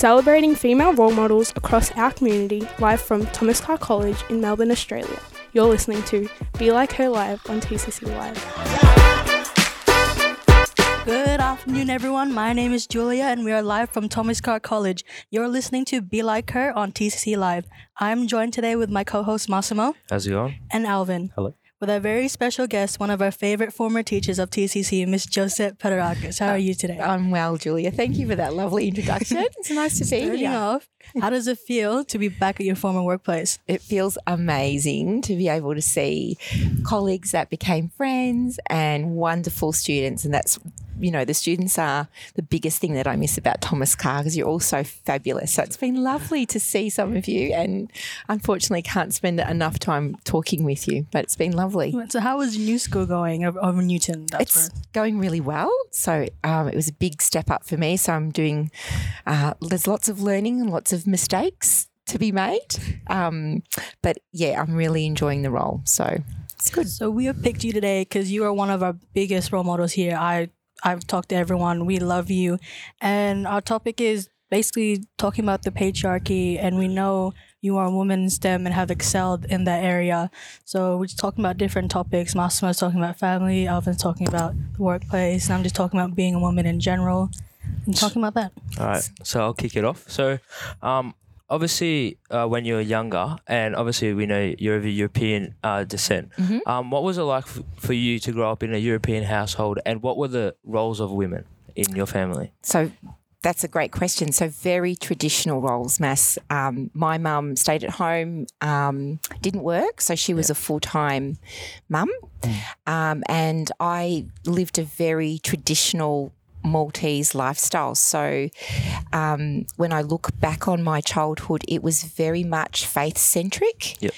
celebrating female role models across our community live from Thomas Carr College in Melbourne, Australia. You're listening to Be Like Her Live on TCC Live. Good afternoon, everyone. My name is Julia, and we are live from Thomas Carr College. You're listening to Be Like Her on TCC Live. I'm joined today with my co host Massimo How's it going? and Alvin. Hello. With our very special guest, one of our favorite former teachers of TCC, Miss Josette Peterakis. How are you today? I'm well, Julia. Thank you for that lovely introduction. it's nice to be Starting here. off, how does it feel to be back at your former workplace? It feels amazing to be able to see colleagues that became friends and wonderful students. And that's, you know, the students are the biggest thing that I miss about Thomas Carr because you're all so fabulous. So it's been lovely to see some of you and unfortunately can't spend enough time talking with you, but it's been lovely. So, how is new school going over, Newton? That's it's going really well. So um, it was a big step up for me. So I'm doing, uh, there's lots of learning and lots of mistakes to be made. Um, but yeah, I'm really enjoying the role. So it's good. So we have picked you today because you are one of our biggest role models here. I I've talked to everyone. We love you, and our topic is basically talking about the patriarchy. And we know you are a woman in STEM and have excelled in that area. So we're just talking about different topics. Massimo's talking about family. Alvin's talking about the workplace. And I'm just talking about being a woman in general. And talking about that. All right, so I'll kick it off. So, um, obviously, uh, when you were younger, and obviously we know you're of European uh, descent. Um, what was it like f- for you to grow up in a European household, and what were the roles of women in your family? So that's a great question. So very traditional roles, Mass. Um, my mum stayed at home, um, didn't work, so she was a full time mum, um, and I lived a very traditional. Maltese lifestyle. So, um, when I look back on my childhood, it was very much faith centric. Yep.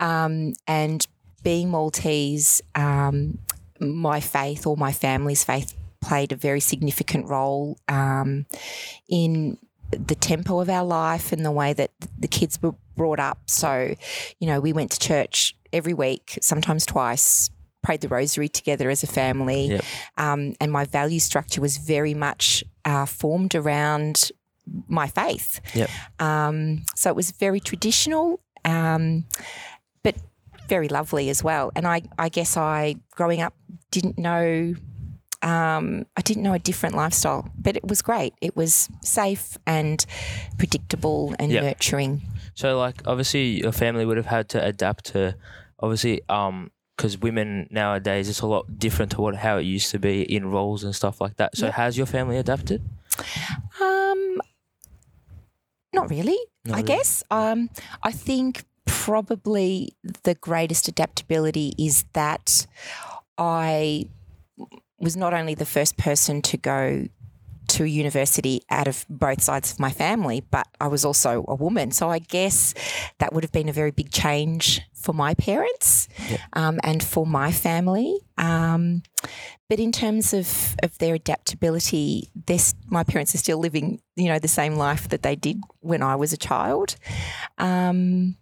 Um, and being Maltese, um, my faith or my family's faith played a very significant role um, in the tempo of our life and the way that the kids were brought up. So, you know, we went to church every week, sometimes twice, prayed the rosary together as a family. Yep. Um, and my value structure was very much uh, formed around my faith. Yep. Um, so it was very traditional, um, but very lovely as well. And I, I guess I, growing up, didn't know. Um, I didn't know a different lifestyle, but it was great. It was safe and predictable and Yep. nurturing. So, like, obviously, your family would have had to adapt to, obviously, um, because women nowadays it's a lot different to what how it used to be in roles and stuff like that. So, has your family adapted? Um, not really. Not I really. guess. Um, I think probably the greatest adaptability is that I was not only the first person to go to university out of both sides of my family, but I was also a woman. So I guess that would have been a very big change for my parents um, and for my family. Um, but in terms of, of their adaptability, this my parents are still living, you know, the same life that they did when I was a child. Um,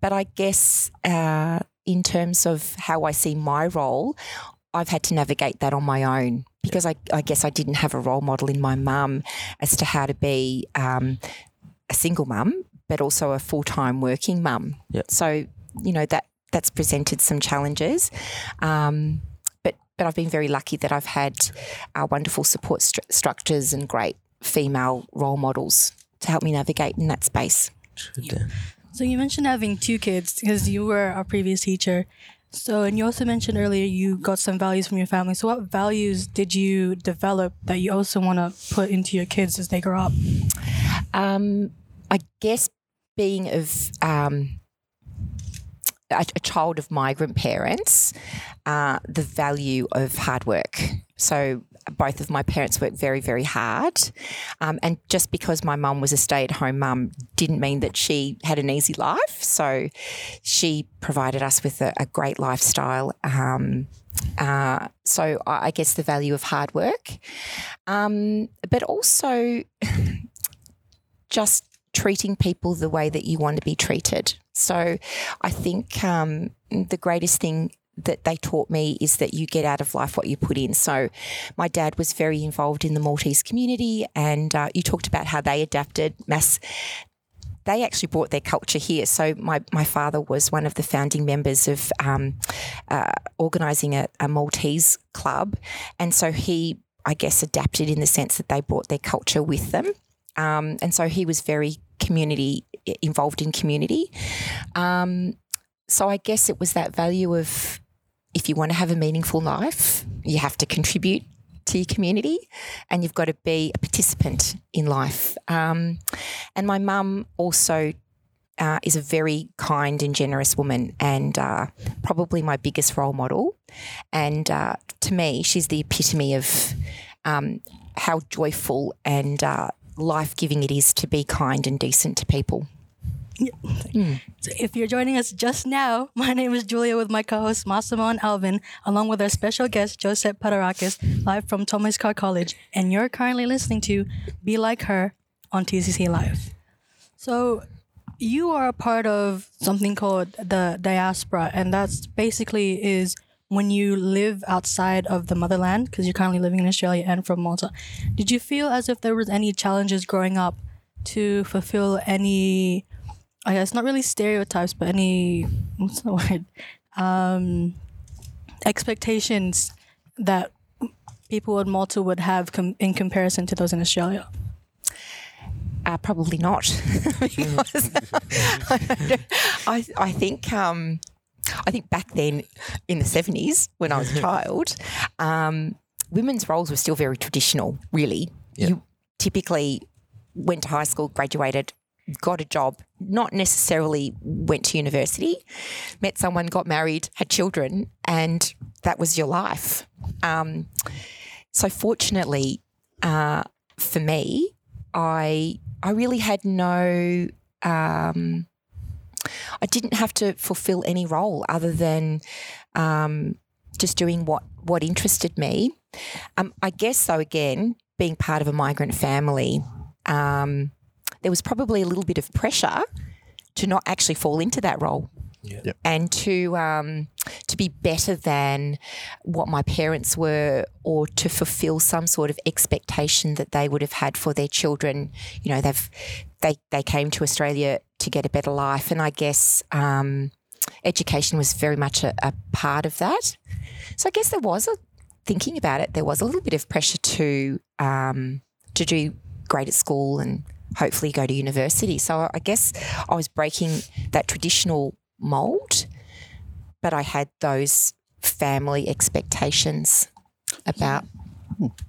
but I guess uh, in terms of how I see my role, I've had to navigate that on my own because I, I guess I didn't have a role model in my mum as to how to be um, a single mum, but also a full time working mum. Yep. So you know that that's presented some challenges. Um, but but I've been very lucky that I've had uh, wonderful support stru- structures and great female role models to help me navigate in that space. So you mentioned having two kids because you were our previous teacher. So and you also mentioned earlier you got some values from your family. So what values did you develop that you also want to put into your kids as they grow up? Um, I guess being of um, a, a child of migrant parents, uh, the value of hard work. So both of my parents worked very, very hard. Um, and just because my mum was a stay at home mum didn't mean that she had an easy life. So she provided us with a, a great lifestyle. Um, uh, so I, I guess the value of hard work, um, but also just treating people the way that you want to be treated. So I think um, the greatest thing that they taught me is that you get out of life what you put in. So, my dad was very involved in the Maltese community, and uh, you talked about how they adapted mass. They actually brought their culture here. So, my, my father was one of the founding members of um, uh, organising a, a Maltese club. And so, he, I guess, adapted in the sense that they brought their culture with them. Um, and so, he was very community involved in community. Um, so, I guess it was that value of if you want to have a meaningful life, you have to contribute to your community and you've got to be a participant in life. Um, and my mum also uh, is a very kind and generous woman and uh, probably my biggest role model. And uh, to me, she's the epitome of um, how joyful and uh, life giving it is to be kind and decent to people. So if you're joining us just now, my name is Julia with my co-hosts Massimo and Alvin, along with our special guest Josette Padarakis, live from Thomas Carr College, and you're currently listening to Be Like Her on TCC Live. So you are a part of something called the diaspora, and that's basically is when you live outside of the motherland because you're currently living in Australia and from Malta. Did you feel as if there was any challenges growing up to fulfill any I guess not really stereotypes, but any what's the word? Um, expectations that people in Malta would have com- in comparison to those in Australia. Uh, probably not, because I, I think um, I think back then in the seventies when I was a child, um, women's roles were still very traditional. Really, you typically went to high school, graduated, got a job, not necessarily went to university, met someone, got married, had children, and that was your life. Um, so fortunately, uh, for me, I I really had no. Um, I didn't have to fulfill any role other than um, just doing what what interested me. Um, I guess so. again, being part of a migrant family, um, there was probably a little bit of pressure to not actually fall into that role. Yeah. And to um, to be better than what my parents were, or to fulfil some sort of expectation that they would have had for their children. You know, they've they they came to Australia to get a better life, and I guess um, education was very much a, a part of that. So I guess there was a thinking about it. There was a little bit of pressure to um, to do great at school and hopefully go to university. So I guess I was breaking that traditional mold, but I had those family expectations about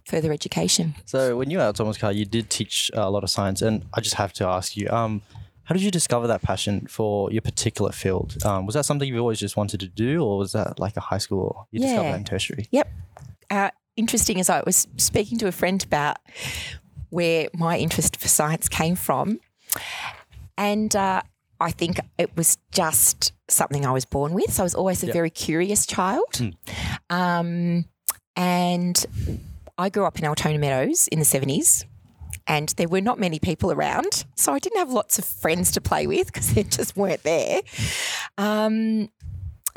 further education. So when you were at Thomas Carr, you did teach a lot of science, and I just have to ask you, um, how did you discover that passion for your particular field? Um, was that something you always just wanted to do, or was that like a high school? You discovered that in tertiary. Yep. Uh, interesting as I was speaking to a friend about where my interest for science came from. And uh, I think it was just something I was born with. So I was always a Yeah. very curious child. Um, and I grew up in Altona Meadows in the 70s. And there were not many people around. So I didn't have lots of friends to play with because they just weren't there. Um,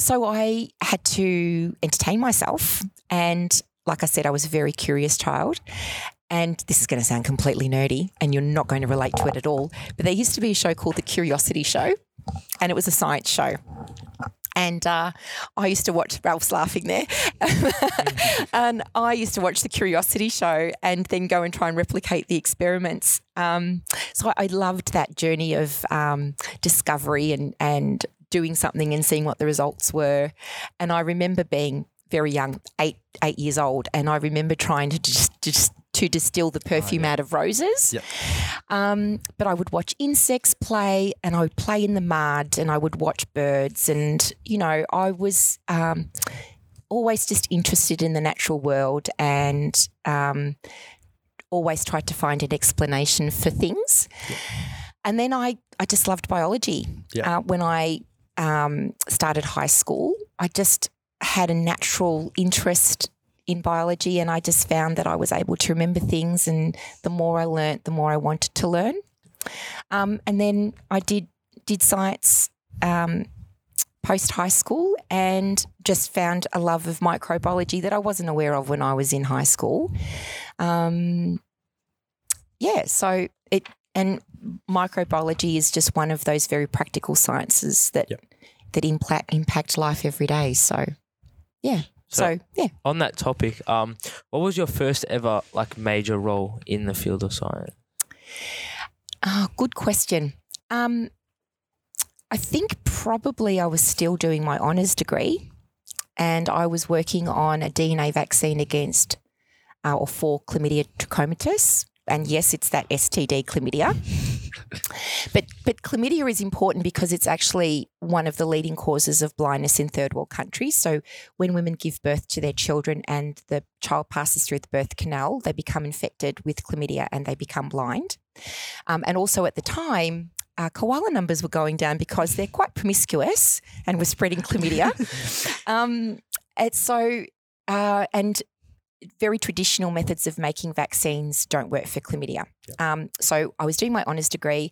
so I had to entertain myself. And like I said, I was a very curious child. And this is going to sound completely nerdy, and you're not going to relate to it at all. But there used to be a show called The Curiosity Show, and it was a science show. And uh, I used to watch, Ralph's laughing there. and I used to watch the Curiosity Show and then go and try and replicate the experiments. Um, so I, loved that journey of um, discovery and, and doing something and seeing what the results were. And I remember being very young, eight eight years old, and I remember trying to just, just to distill the perfume out of roses. Yep. Um, but I would watch insects play, and I would play in the mud, and I would watch birds, and you know, I was um, always just interested in the natural world, and um, always tried to find an explanation for things. And then I, I just loved biology. Yeah. Uh, when I um, started high school, I just had a natural interest in biology, and I just found that I was able to remember things. And the more I learnt, the more I wanted to learn. Um, and then I did did science um, post high school and just found a love of microbiology that I wasn't aware of when I was in high school. Um, yeah, so it and microbiology is just one of those very practical sciences that Yep. that impact impact life every day. So, yeah. So, yeah, on that topic, um, what was your first ever like major role in the field of science? Oh, good question. Um, I think probably I was still doing my honours degree and I was working on a DNA vaccine against uh, or for chlamydia trachomatis. And yes, it's that STD chlamydia. But but chlamydia is important because it's actually one of the leading causes of blindness in third world countries. So when women give birth to their children and the child passes through the birth canal, they become infected with chlamydia and they become blind. Um, and also at the time, uh, koala numbers were going down because they're quite promiscuous and were spreading chlamydia. um, and so, uh, and very traditional methods of making vaccines don't work for chlamydia. Um, so I was doing my honours degree,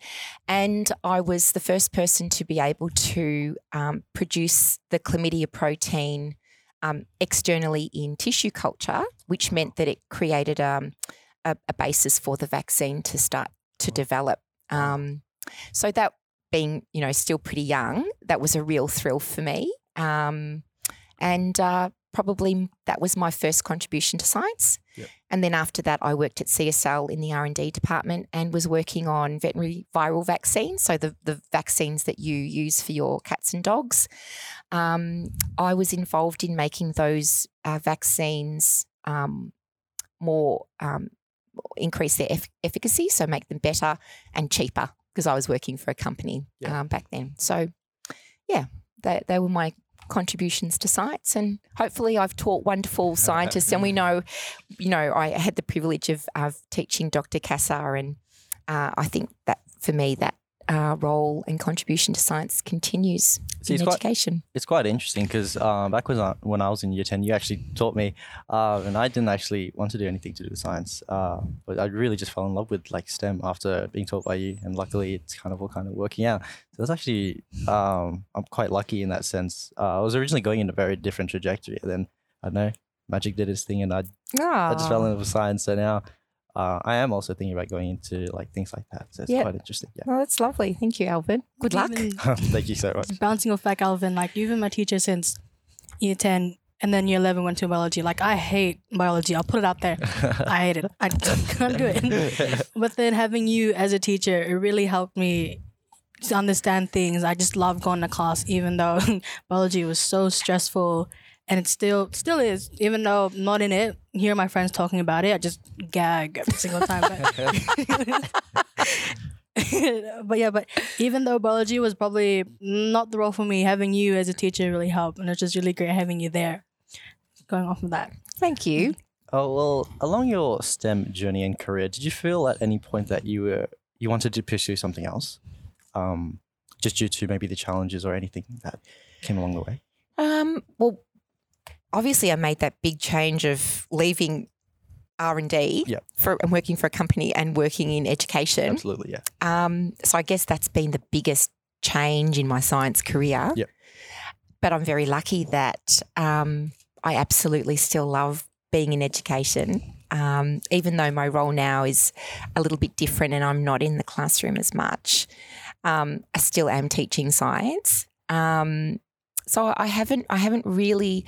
and I was the first person to be able to um, produce the chlamydia protein um, externally in tissue culture, which meant that it created um, a, a basis for the vaccine to start to develop. Um, so that being, you know, still pretty young, that was a real thrill for me. Um, and uh, probably that was my first contribution to science. Yep. And then after that, I worked at CSL in the R and D department and was working on veterinary viral vaccines, so the the vaccines that you use for your cats and dogs. Um, I was involved in making those uh, vaccines um, more um, increase their eff- efficacy, so make them better and cheaper because I was working for a company um, back then. So, yeah, they, they were my contributions to science and hopefully I've taught wonderful scientists and we know you know I had the privilege of, of teaching Dr. Kassar and uh, I think that for me that uh, role and contribution to science continues See, in it's quite- education. It's quite interesting because um, back when I, when I was in year 10, you actually taught me, uh, and I didn't actually want to do anything to do with science, uh, but I really just fell in love with like STEM after being taught by you, and luckily it's kind of all kind of working out. So it's actually, um, I'm quite lucky in that sense. Uh, I was originally going in a very different trajectory, and then I don't know, magic did its thing, and I, I just fell in love with science. So now uh, I am also thinking about going into like things like that. So it's Yeah. quite interesting. Yeah. Oh, that's lovely. Thank you, Alvin. Good luck. Thank you so much. bouncing off back, Alvin, like you've been my teacher since year 10 and then year 11 went to biology. Like I hate biology. I'll put it out there. I hate it. I can't do it. but then having you as a teacher, it really helped me to understand things. I just love going to class, even though biology was so stressful, and it still still is. Even though I'm not in it, hear my friends talking about it, I just gag every single time. But, but yeah, but even though biology was probably not the role for me, having you as a teacher really helped, and it's just really great having you there. Going off of that. Thank you. Oh well, along your STEM journey and career, did you feel at any point that you were you wanted to pursue something else, um, just due to maybe the challenges or anything that came along the way? Um, well, obviously, I made that big change of leaving R and D Yep. for and working for a company and working in education. Absolutely, yeah. Um, so I guess that's been the biggest change in my science career. Yep. But I'm very lucky that um, I absolutely still love being in education. Um, even though my role now is a little bit different and I'm not in the classroom as much, um, I still am teaching science. Um, so I haven't I haven't really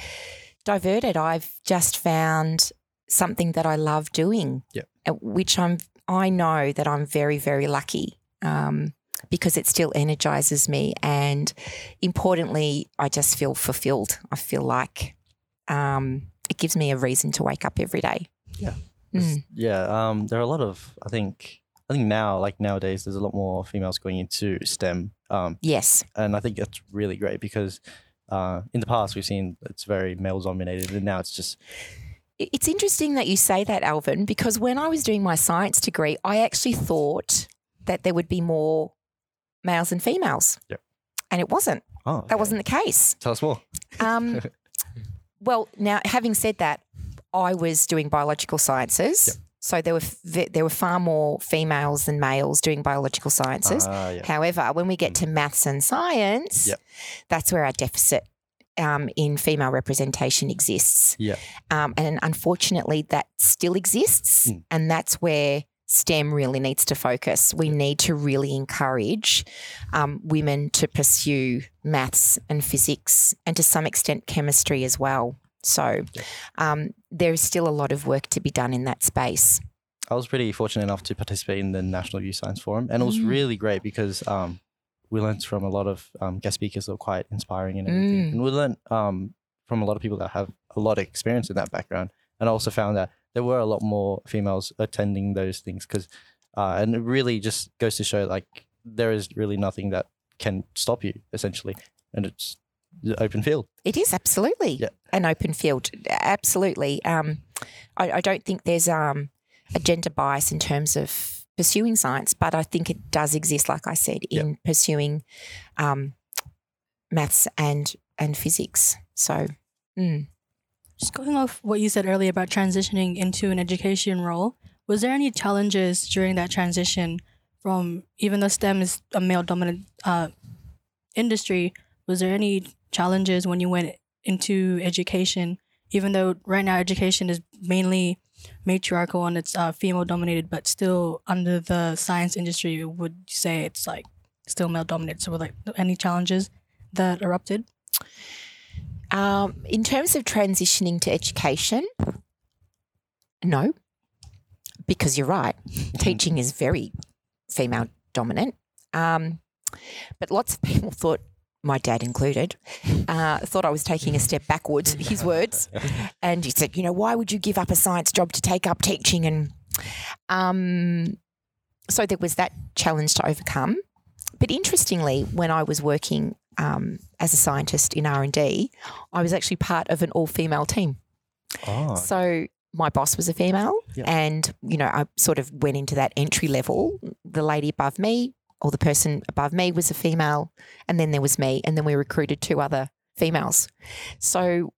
diverted. I've just found something that I love doing, Yep. uh, which I'm I know that I'm very very lucky um, because it still energizes me, and importantly, I just feel fulfilled. I feel like um, it gives me a reason to wake up every day. Yeah. Mm. Yeah, um, there are a lot of I think I think now like nowadays there's a lot more females going into STEM, um, Yes. and I think that's really great because uh, in the past we've seen it's very male dominated, and now it's just It's interesting that you say that, Alvin, because when I was doing my science degree, I actually thought that there would be more males and females. Yep. And it wasn't. oh That wasn't the case. Tell us more. Um, well, now, having said that, I was doing biological sciences. So there were there were far more females than males doing biological sciences. Ah, yeah. However, when we get to maths and science, Yep. that's where our deficit um, in female representation exists. Yeah. Um, and unfortunately, that still exists. Mm. And that's where STEM really needs to focus. We need to really encourage um, women to pursue maths and physics and to some extent chemistry as well. So um, there is still a lot of work to be done in that space. I was pretty fortunate enough to participate in the National Youth Science Forum, and it was Mm. really great because um, we learned from a lot of um, guest speakers that were quite inspiring and everything. Mm. And we learned um, from a lot of people that have a lot of experience in that background, and I also found that there were a lot more females attending those things because, uh, and it really just goes to show like there is really nothing that can stop you essentially, and it's open field. It is absolutely Yeah. an open field. Absolutely. Um, I, I don't think there's um, a gender bias in terms of pursuing science, but I think it does exist, like I said, in pursuing um, maths and and physics. So, mm. Just going off what you said earlier about transitioning into an education role, was there any challenges during that transition from even though STEM is a male dominant uh, industry, was there any challenges when you went into education, even though right now education is mainly matriarchal and it's uh, female dominated, but still under the science industry, would you say it's like still male dominated? So, were like any challenges that erupted? Um, in terms of transitioning to education, no, because you're right. Teaching is very female dominant. Um, but lots of people thought, my dad included, uh, thought I was taking a step backwards, his words. And he said, you know, why would you give up a science job to take up teaching? And um, so there was that challenge to overcome. But interestingly, when I was working um, as a scientist in R and D, I was actually part of an all-female team. Oh, So my boss was a female, Yep. and you know I sort of went into that entry level. The lady above me, or the person above me, was a female, and then there was me, and then we recruited two other females. So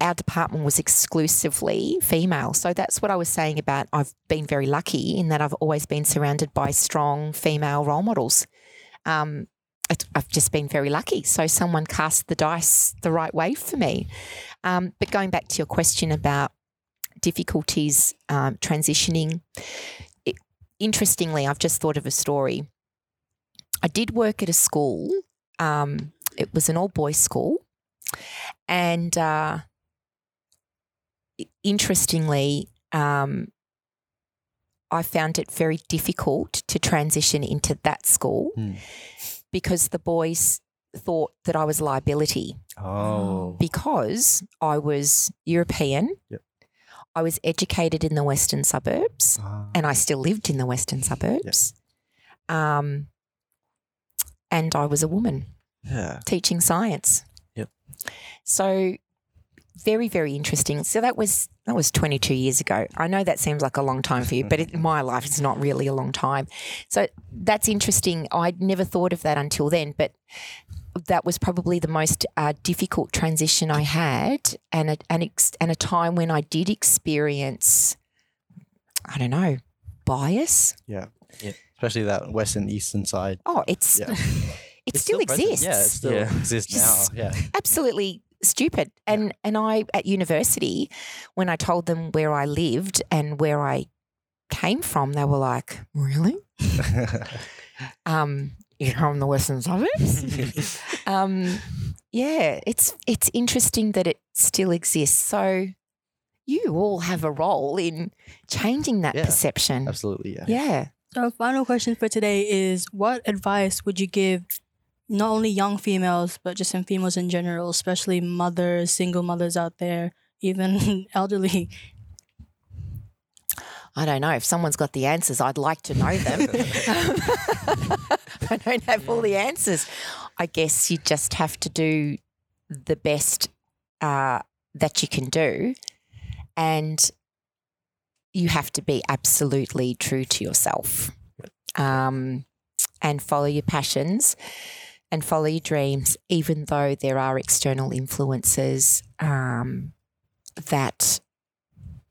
our department was exclusively female. So that's what I was saying about I've been very lucky in that I've always been surrounded by strong female role models. Um, I've just been very lucky. So someone cast the dice the right way for me. Um, but going back to your question about difficulties um, transitioning, it, interestingly, I've just thought of a story. I did work at a school. Um, it was an all boys school. And uh, interestingly, um, I found it very difficult to transition into that school Hmm. because the boys thought that I was a liability oh, because I was European. Yep. I was educated in the western suburbs Ah, and I still lived in the western suburbs. Um, and I was a woman yeah. teaching science. Yep. So very very interesting. So that was that was 22 years ago. I know that seems like a long time for you, but in my life it's not really a long time. So that's interesting. I'd never thought of that until then, but that was probably the most uh, difficult transition I had, and a, an ex- and a time when I did experience, I don't know, bias. Yeah. Yeah. Especially that western eastern side. Oh, it's Yeah. it It's still, present. exists. Yeah, it still Yeah. exists now. Yeah. absolutely stupid. And and I at university, when I told them where I lived and where I came from, they were like, "Really? Um, you're from the western suburbs?" um, yeah, it's it's interesting that it still exists. So you all have a role in changing that Yeah, perception. Absolutely. Yeah. Yeah. So, our final question for today is what advice would you give not only young females, but just in females in general, especially mothers, single mothers out there, even elderly? I don't know. If someone's got the answers, I'd like to know them. I don't have all the answers. I guess you just have to do the best uh, that you can do. And you have to be absolutely true to yourself um, and follow your passions and follow your dreams, even though there are external influences um, that,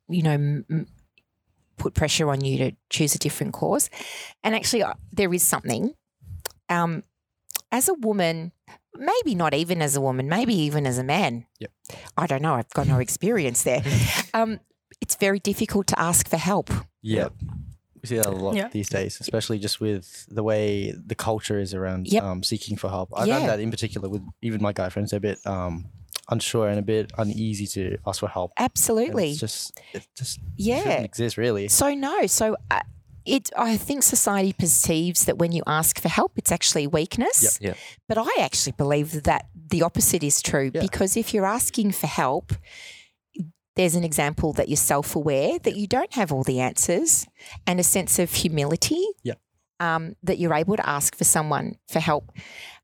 you know, m- put pressure on you to choose a different course. And actually, uh, there is something. Um, as a woman, maybe not even as a woman, maybe even as a man. Yep. I don't know. I've got no experience there. um, it's very difficult to ask for help. Yeah. We see that a lot Yeah. these days, especially just with the way the culture is around Yep. um, seeking for help. I've Yeah. had that in particular with even my guy friends. They're a bit um, unsure and a bit uneasy to ask for help. And Absolutely. It's just, it just yeah. shouldn't exist, really. So no, so uh, it. I think society perceives that when you ask for help, it's actually weakness. Yep. But I actually believe that the opposite is true Yeah. because if you're asking for help, there's an example that you're self-aware that you don't have all the answers, and a sense of humility. Yep. Um, that you're able to ask for someone for help.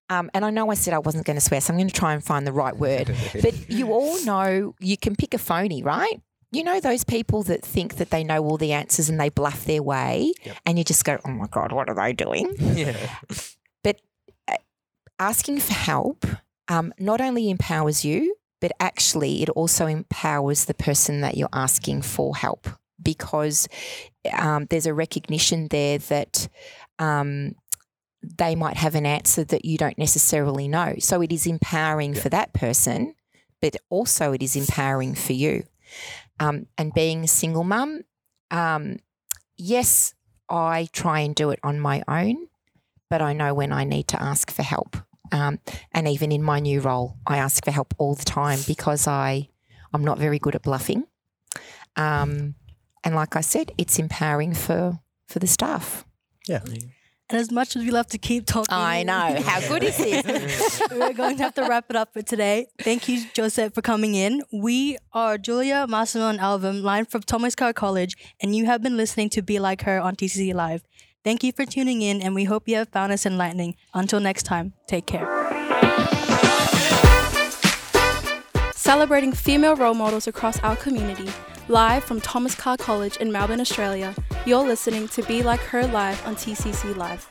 Um, and I know I said I wasn't going to swear, so I'm going to try and find the right word. but you all know you can pick a phony, right? You know those people that think that they know all the answers and they bluff their way, Yep. and you just go, "Oh my god, what are they doing?" Yeah. But uh, asking for help um, not only empowers you, but actually it also empowers the person that you're asking for help because um, there's a recognition there that. Um, they might have an answer that you don't necessarily know. So it is empowering for that person, but also it is empowering for you. Um, and being a single mum, um, yes, I try and do it on my own, but I know when I need to ask for help. Um, and even in my new role, I ask for help all the time because I, I'm not very good at bluffing. Um, and like I said, it's empowering for for the staff. Yeah. And as much as we love to keep talking, I know. How good is this? We're going to have to wrap it up for today. Thank you, Josette, for coming in. We are Julia, Massimo, and Alvin, line from Thomas Carr College, and you have been listening to Be Like Her on TCC Live. Thank you for tuning in, and we hope you have found us enlightening. Until next time, take care. Celebrating female role models across our community, live from Thomas Carr College in Melbourne, Australia, you're listening to Be Like Her Live on TCC Live.